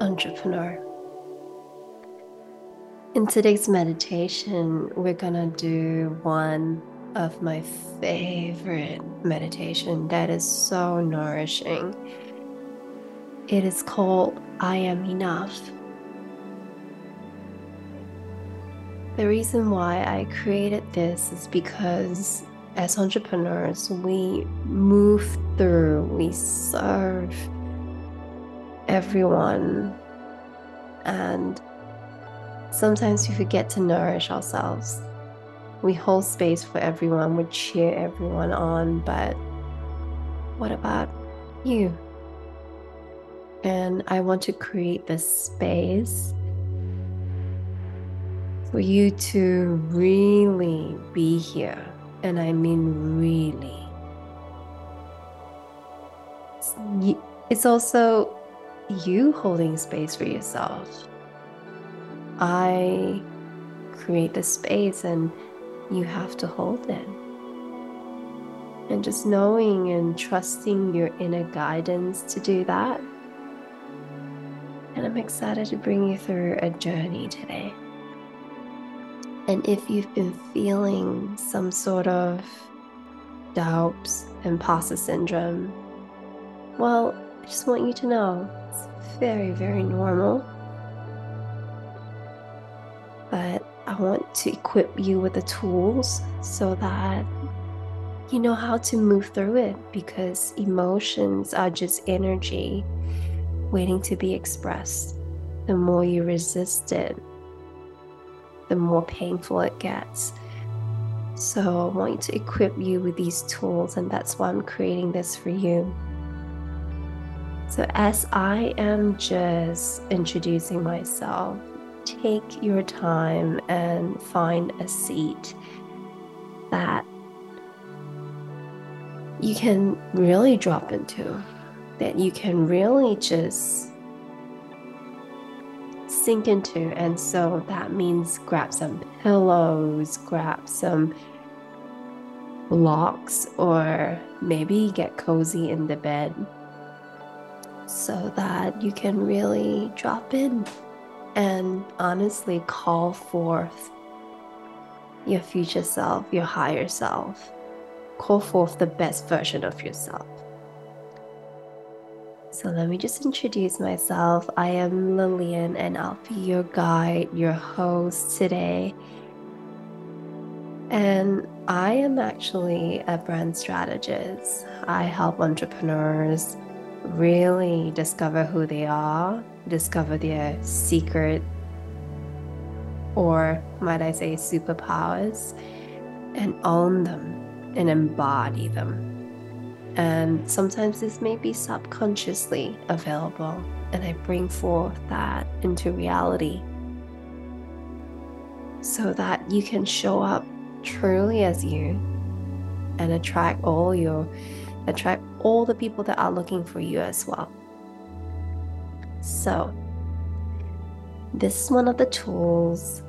entrepreneur. In today's meditation, we're gonna do one of my favorite meditation that is so nourishing. It is called I Am Enough. The reason why I created this is because as entrepreneurs, we move through, we serve everyone, and sometimes we forget to nourish ourselves. We hold space for everyone, we cheer everyone on, but what about you? And I want to create this space for you to really be here. And I mean, really. It's also you holding space for yourself. I create the space and you have to hold it. And just knowing and trusting your inner guidance to do that. And I'm excited to bring you through a journey today. And if you've been feeling some sort of doubts, imposter syndrome, well, I just want you to know it's very, very normal. But I want to equip you with the tools so that you know how to move through it because emotions are just energy waiting to be expressed. The more you resist it, the more painful it gets. So I want to equip you with these tools, and that's why I'm creating this for you. So, as I am just introducing myself, take your time and find a seat that you can really drop into, that you can really just sink into. And so that means grab some pillows, grab some blocks, or maybe get cozy in the bed so that you can really drop in and honestly call forth your future self, your higher self. Call forth the best version of yourself. So let me just introduce myself. I am Lilian and I'll be your guide, your host today. And I am actually a brand strategist. I help entrepreneurs really discover who they are, discover their secret, or might I say, superpowers, and own them and embody them. And sometimes this may be subconsciously available, and I bring forth that into reality so that you can show up truly as you and attract all your attract all the people that are looking for you as well. So, this is one of the tools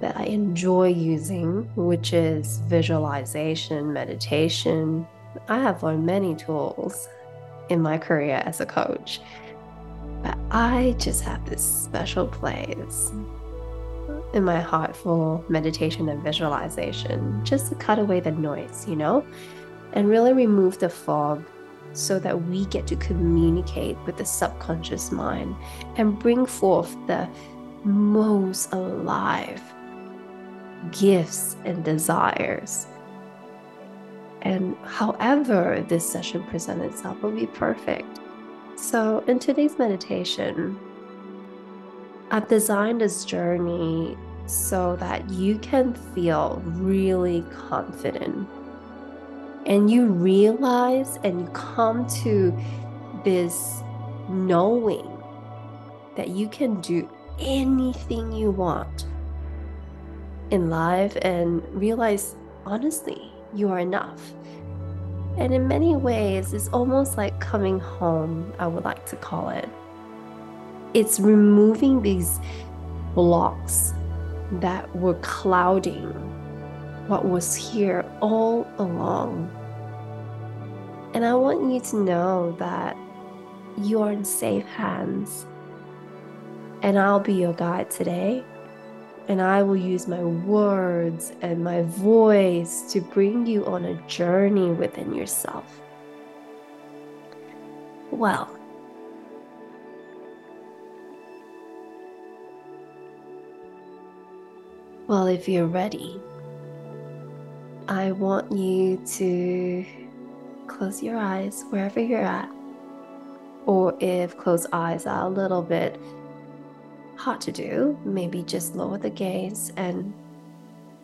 that I enjoy using, which is visualization, meditation. I have learned many tools in my career as a coach, but I just have this special place in my heart for meditation and visualization just to cut away the noise, you know? And really remove the fog so that we get to communicate with the subconscious mind and bring forth the most alive gifts and desires. And however this session presents itself will be perfect. So, in today's meditation, I've designed this journey so that you can feel really confident and you realize and you come to this knowing that you can do anything you want in life and realize honestly you are enough. And in many ways, it's almost like coming home, I would like to call it. It's removing these blocks that were clouding what was here all along and I want you to know that you are in safe hands And I'll be your guide today. And I will use my words and my voice to bring you on a journey within yourself. Well, well, if you're ready, I want you to close your eyes wherever you're at. Or if closed eyes are a little bit hard to do, maybe just lower the gaze and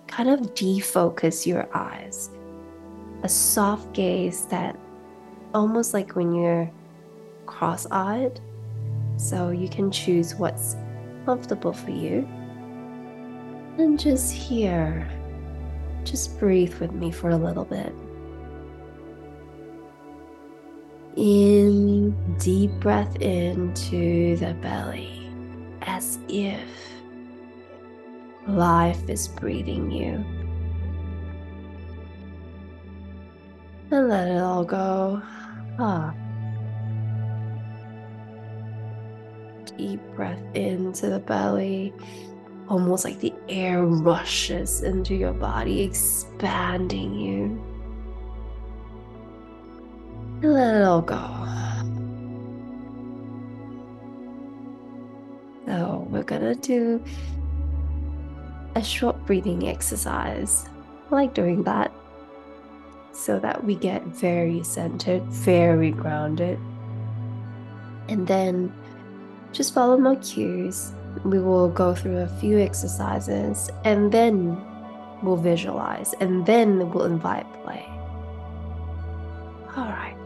kind of defocus your eyes. A soft gaze that almost like when you're cross eyed. So you can choose what's comfortable for you. And just here just breathe with me for a little bit. In, deep breath into the belly as if life is breathing you. And let it all go. Ah. Deep breath into the belly almost like the air rushes into your body, expanding you. Let it all go. So, we're gonna do a short breathing exercise. I like doing that so that we get very centered, very grounded. And then just follow my cues we will go through a few exercises and then we'll visualize and then we'll invite play. All right.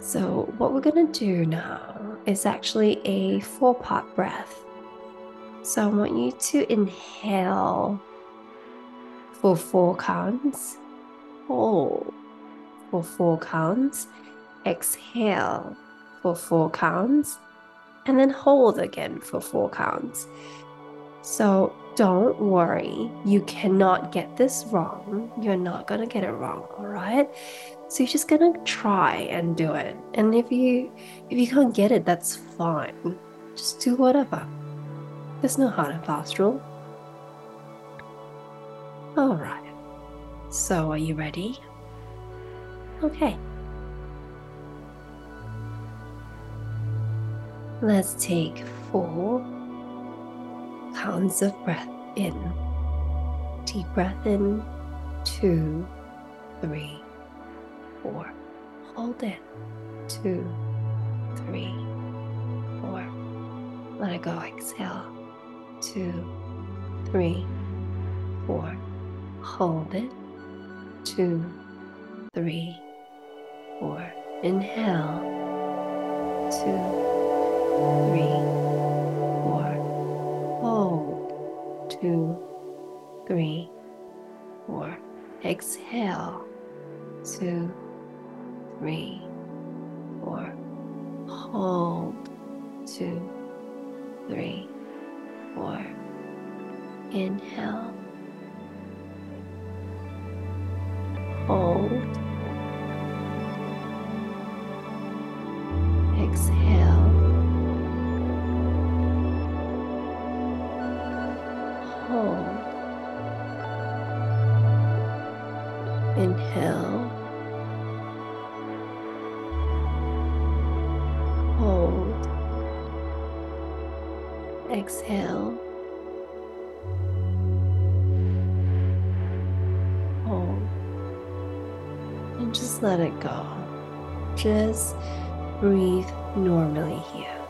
So, what we're going to do now is actually a four part breath. So, I want you to inhale for four counts, hold for four counts, exhale for four counts and then hold again for four counts. So don't worry, you cannot get this wrong. You're not to get it wrong, all right? So you're just to try and do it. And if you if you can't get it, that's fine. Just do whatever. There's no hard and fast rule. All right. So are you ready? Okay. Let's take four counts of breath in. Deep breath in, two, three, four. Hold it, two, three, four. Let it go, exhale, two, three, four. Hold it, two, three, four. Inhale, two, three, four. Hold. Two, three, four. Exhale. Two, three, four. Hold. Two, three, four. Inhale. Inhale. Hold. Exhale. Hold. And just let it go. Just breathe normally here.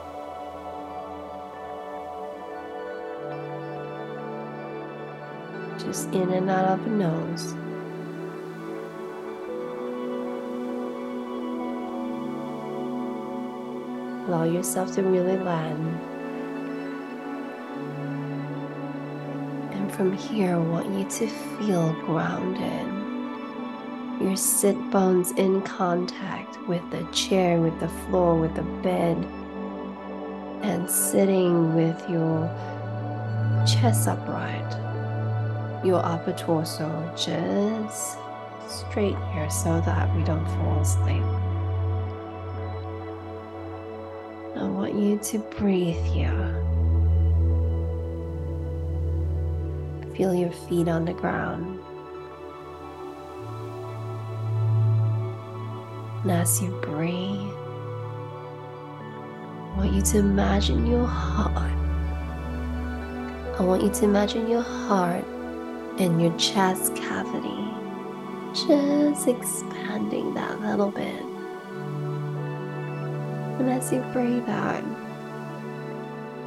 Just in and out of the nose. Allow yourself to really land. And from here, I want you to feel grounded. Your sit bones in contact with the chair, with the floor, with the bed, and sitting with your chest upright, your upper torso just straight here so that we don't fall asleep. I want you to breathe here. Feel your feet on the ground. And as you breathe, I want you to imagine your heart. I want you to imagine your heart and your chest cavity just expanding that little bit. And as you breathe out,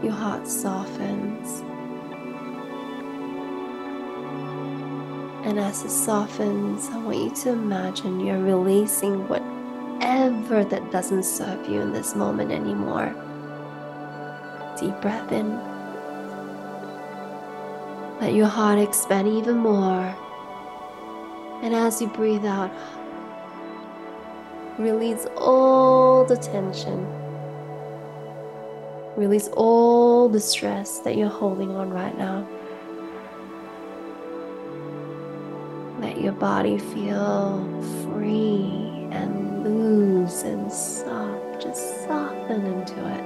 your heart softens. And as it softens, I want you to imagine you're releasing whatever that doesn't serve you in this moment anymore. Deep breath in. Let your heart expand even more. And as you breathe out, release all the tension. Release all the stress that you're holding on right now. Let your body feel free and loose and soft. Just soften into it.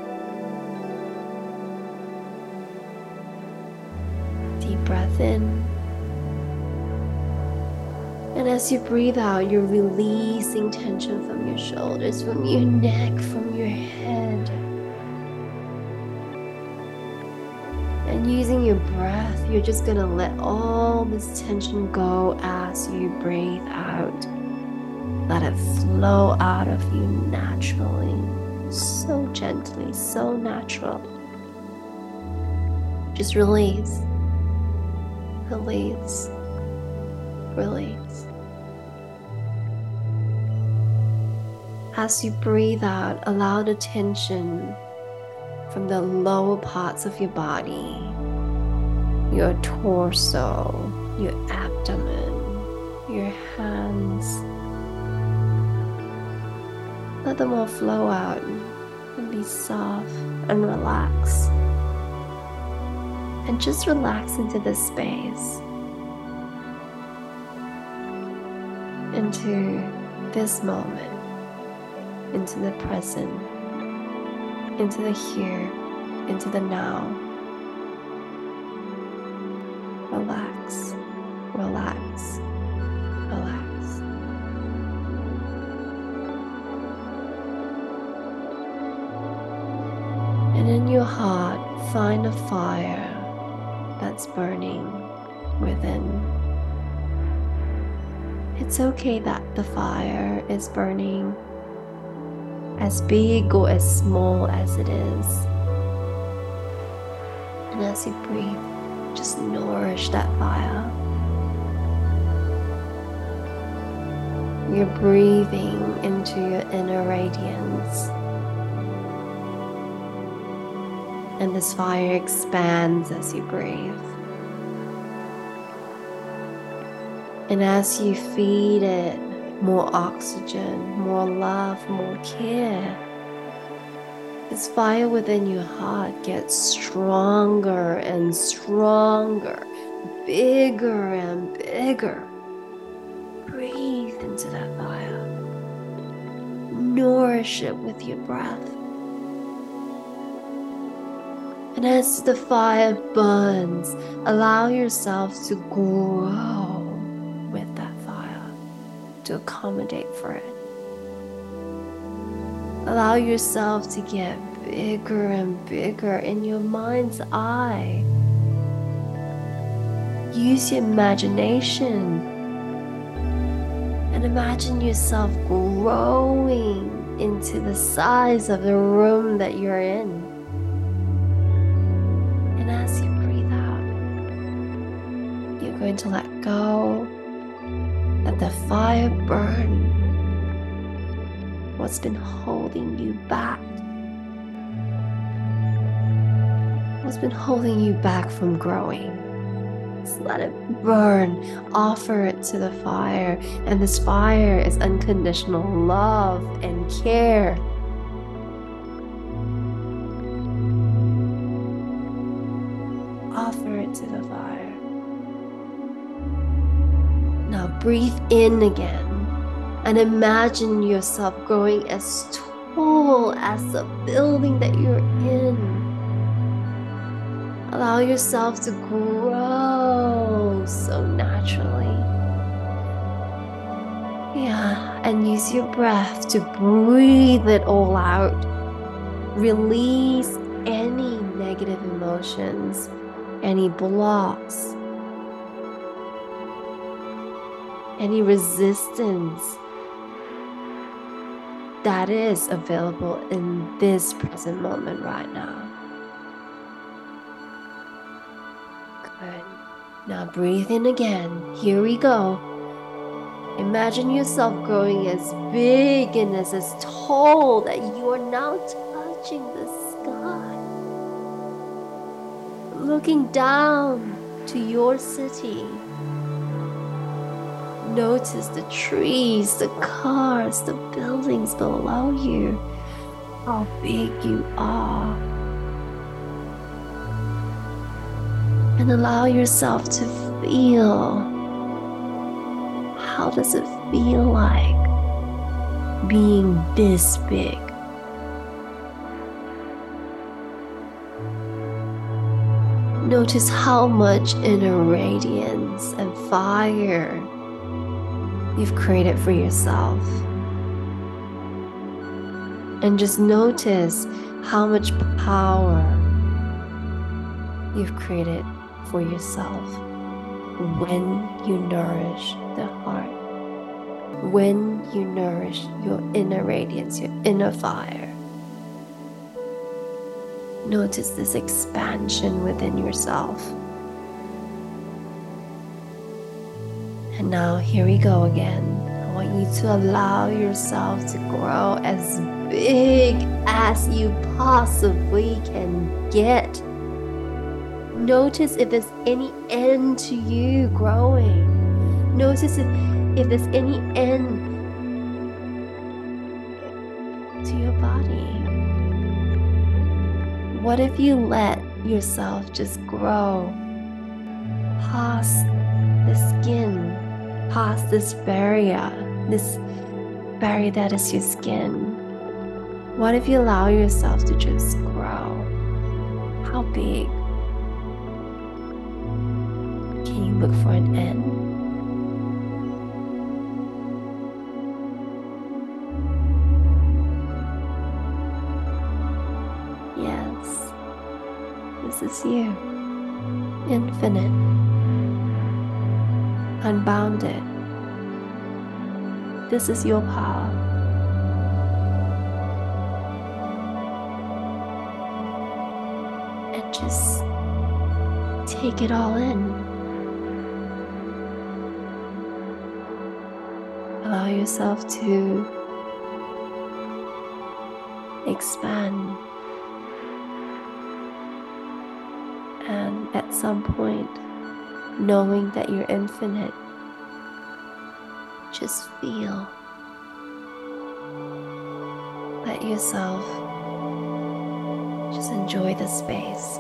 Deep breath in. And as you breathe out, you're releasing tension from your shoulders, from your neck, from your head. And using your breath, you're just going to let all this tension go as you breathe out. Let it flow out of you naturally, so gently, so natural. Just release, release, release. As you breathe out, allow the tension from the lower parts of your body, your torso, your abdomen, your hands let them all flow out and be soft and relax. And just relax into this space, into this moment, into the present, into the here, into the now. Relax, relax, relax. And in your heart, find a fire that's burning within. It's okay that the fire is burning as big or as small as it is. And as you breathe, just nourish that fire. You're breathing into your inner radiance. and this fire expands as you breathe. And as you feed it more oxygen, more love, more care, this fire within your heart gets stronger and stronger, bigger and bigger. Breathe into that fire. Nourish it with your breath. And as the fire burns, allow yourself to grow to accommodate for it. Allow yourself to get bigger and bigger in your mind's eye. Use your imagination and imagine yourself growing into the size of the room that you're in. And as you breathe out, you're going to let go, let the fire burn what's been holding you back. What's been holding you back from growing? Just let it burn. Offer it to the fire. And this fire is unconditional love and care. In again and imagine yourself growing as tall as the building that you're in. Allow yourself to grow so naturally. Yeah, and use your breath to breathe it all out. Release any negative emotions, any blocks, any resistance that is available in this present moment right now. Good. Now breathe in again. Here we go. Imagine yourself growing as big and as, as tall that you are now touching the sky. Looking down to your city Notice the trees, the cars, the buildings below you, how big you are. And allow yourself to feel how does it feel like being this big? Notice how much inner radiance and fire you've created for yourself. And just notice how much power you've created for yourself when you nourish the heart, when you nourish your inner radiance, your inner fire. Notice this expansion within yourself. And now, here we go again. I want you to allow yourself to grow as big as you possibly can get. Notice if there's any end to you growing. Notice if, if there's any end to your body. What if you let yourself just grow past the skin? Past this barrier, this barrier that is your skin? What if you allow yourself to just grow? How big? Can you look for an end? Yes, this is you, infinite unbounded. This is your power. And just take it all in. Allow yourself to expand. And at some point, knowing that you're infinite. Just feel. Let yourself just enjoy the space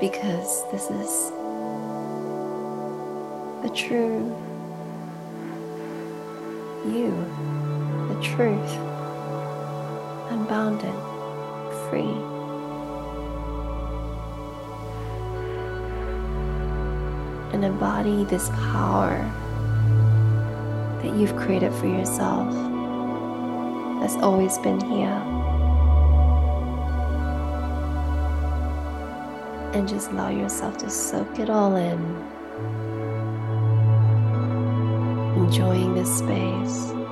because this is the true you, the truth, unbounded, free. And embody this power that you've created for yourself that's always been here. And just allow yourself to soak it all in, enjoying this space.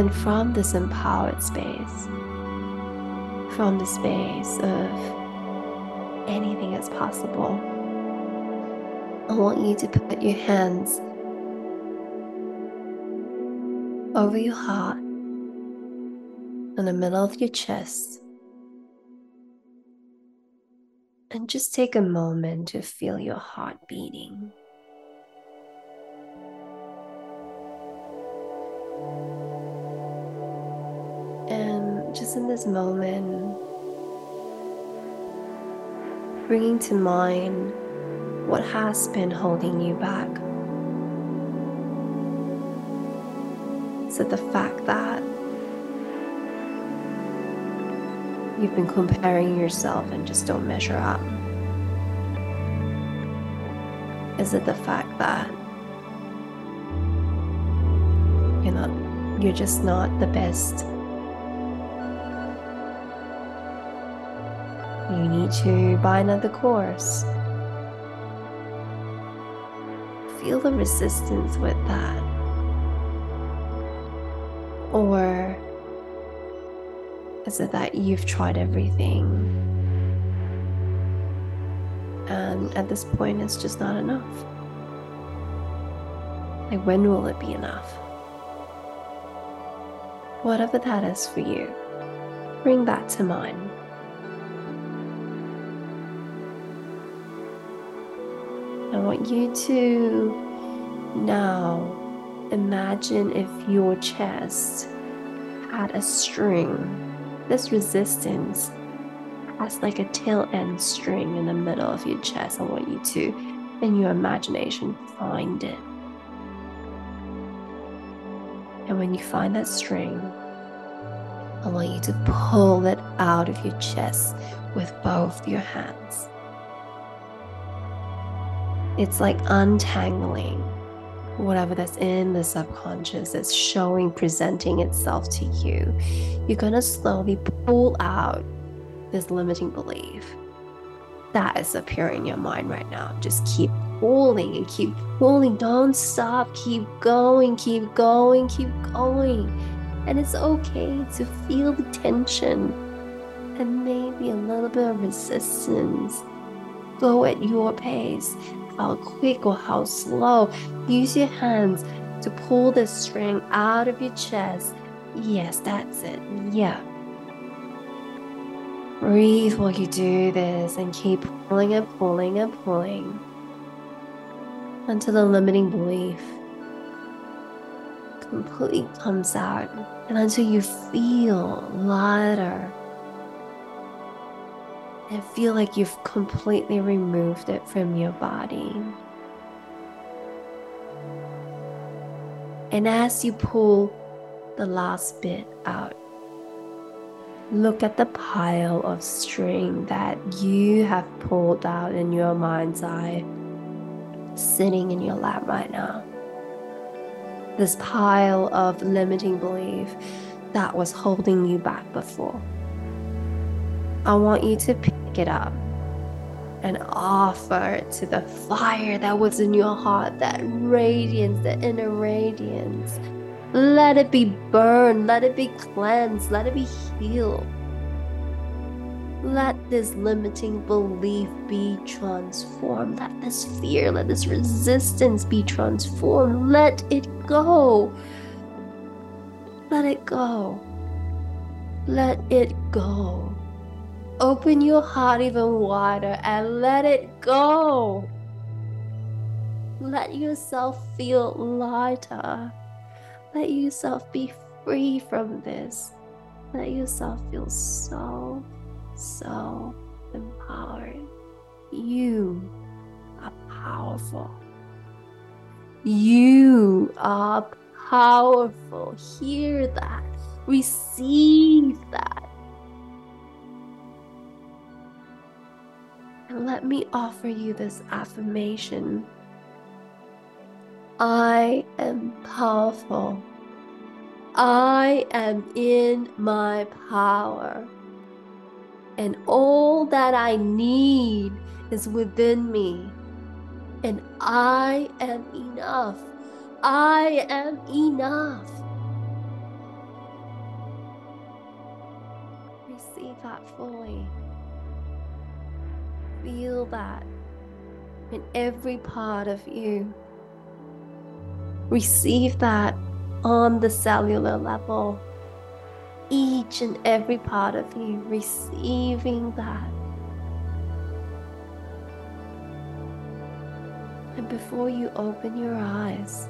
And from this empowered space, from the space of anything is possible, I want you to put your hands over your heart in the middle of your chest and just take a moment to feel your heart beating. In this moment, bringing to mind what has been holding you back. Is it the fact that you've been comparing yourself and just don't measure up? Is it the fact that you're not, you're just not the best? You need to buy another course. Feel the resistance with that. Or is it that you've tried everything and at this point it's just not enough? Like, when will it be enough? Whatever that is for you, bring that to mind. Want you to now imagine if your chest had a string. This resistance has like a tail end string in the middle of your chest. I want you to, in your imagination, find it. And when you find that string, I want you to pull it out of your chest with both your hands. It's like untangling whatever that's in the subconscious that's showing, presenting itself to you. You're going to slowly pull out this limiting belief that is appearing in your mind right now. Just keep pulling and keep pulling. Don't stop. Keep going, keep going, keep going. And it's okay to feel the tension and maybe a little bit of resistance. Go at your pace how quick or how slow. Use your hands to pull the string out of your chest. Yes, that's it. Yeah. Breathe while you do this and keep pulling and pulling and pulling until the limiting belief completely comes out and until you feel lighter and feel like you've completely removed it from your body. And as you pull the last bit out, look at the pile of string that you have pulled out in your mind's eye, sitting in your lap right now. This pile of limiting belief that was holding you back before. I want you to pick it up and offer it to the fire that was in your heart, that radiance, the inner radiance. Let it be burned, let it be cleansed, let it be healed. Let this limiting belief be transformed. Let this fear, let this resistance be transformed. Let it go. Let it go. Let it go. Open your heart even wider and let it go. Let yourself feel lighter. Let yourself be free from this. Let yourself feel so, so empowered. You are powerful. You are powerful. Hear that. Receive that. And let me offer you this affirmation I am powerful. I am in my power. And all that I need is within me. And I am enough. I am enough. Receive that fully. Feel that in every part of you. Receive that on the cellular level. Each and every part of you receiving that. And before you open your eyes,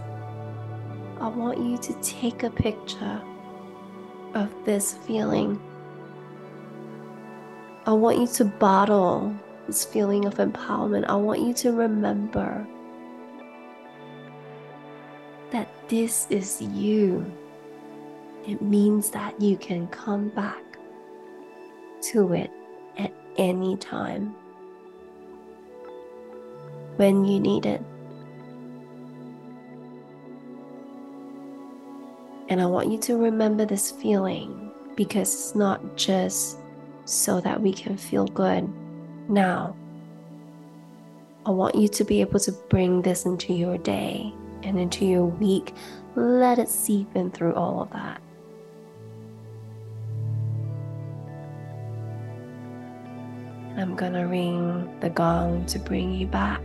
I want you to take a picture of this feeling. I want you to bottle this feeling of empowerment, I want you to remember that this is you. It means that you can come back to it at any time when you need it. And I want you to remember this feeling because it's not just so that we can feel good now. I want you to be able to bring this into your day and into your week. Let it seep in through all of that. I'm gonna ring the gong to bring you back.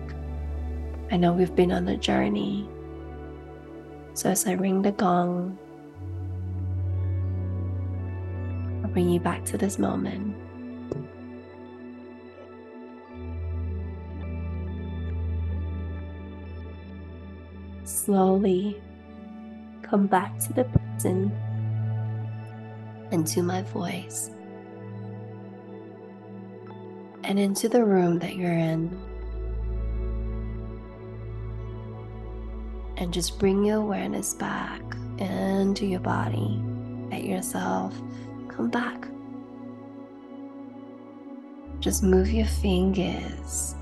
I know we've been on a journey. So as I ring the gong, I'll bring you back to this moment. Slowly come back to the present and to my voice and into the room that you're in. And just bring your awareness back into your body, at yourself. Come back. Just move your fingers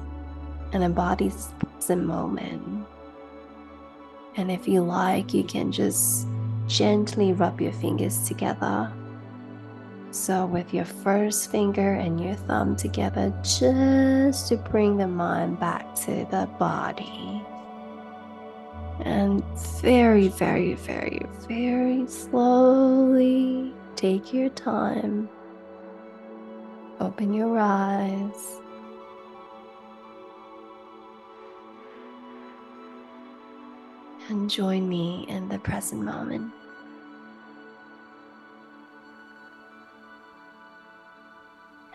and embody the moment. And if you like, you can just gently rub your fingers together so, with your first finger and your thumb together, just to bring the mind back to the body. And very, very, very, very slowly take your time. Open your eyes. And join me in the present moment.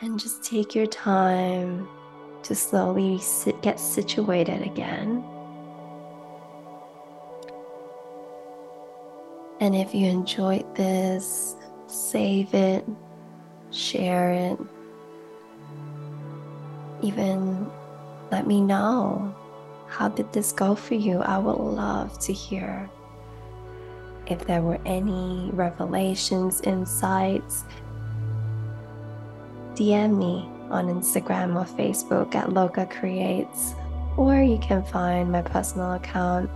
And just take your time to slowly sit, get situated again. And if you enjoyed this, save it, share it, even let me know how did this go for you? I would love to hear if there were any revelations, insights, DM me on Instagram or Facebook at Loka Creates, or you can find my personal account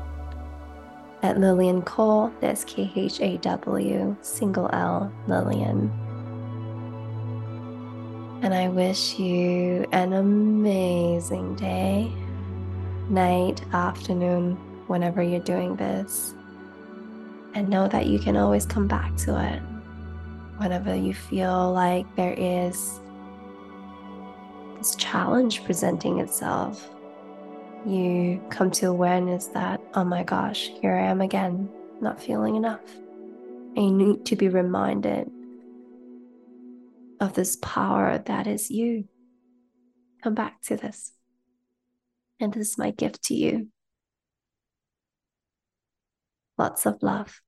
at Lilian Khaw, that's K H A W, single L, Lilian. And I wish you an amazing day, night, afternoon, whenever you're doing this. And know that you can always come back to it whenever you feel like there is this challenge presenting itself, you come to awareness that, oh my gosh, here I am again, not feeling enough. And you need to be reminded of this power that is you. Come back to this. And this is my gift to you. Lots of love.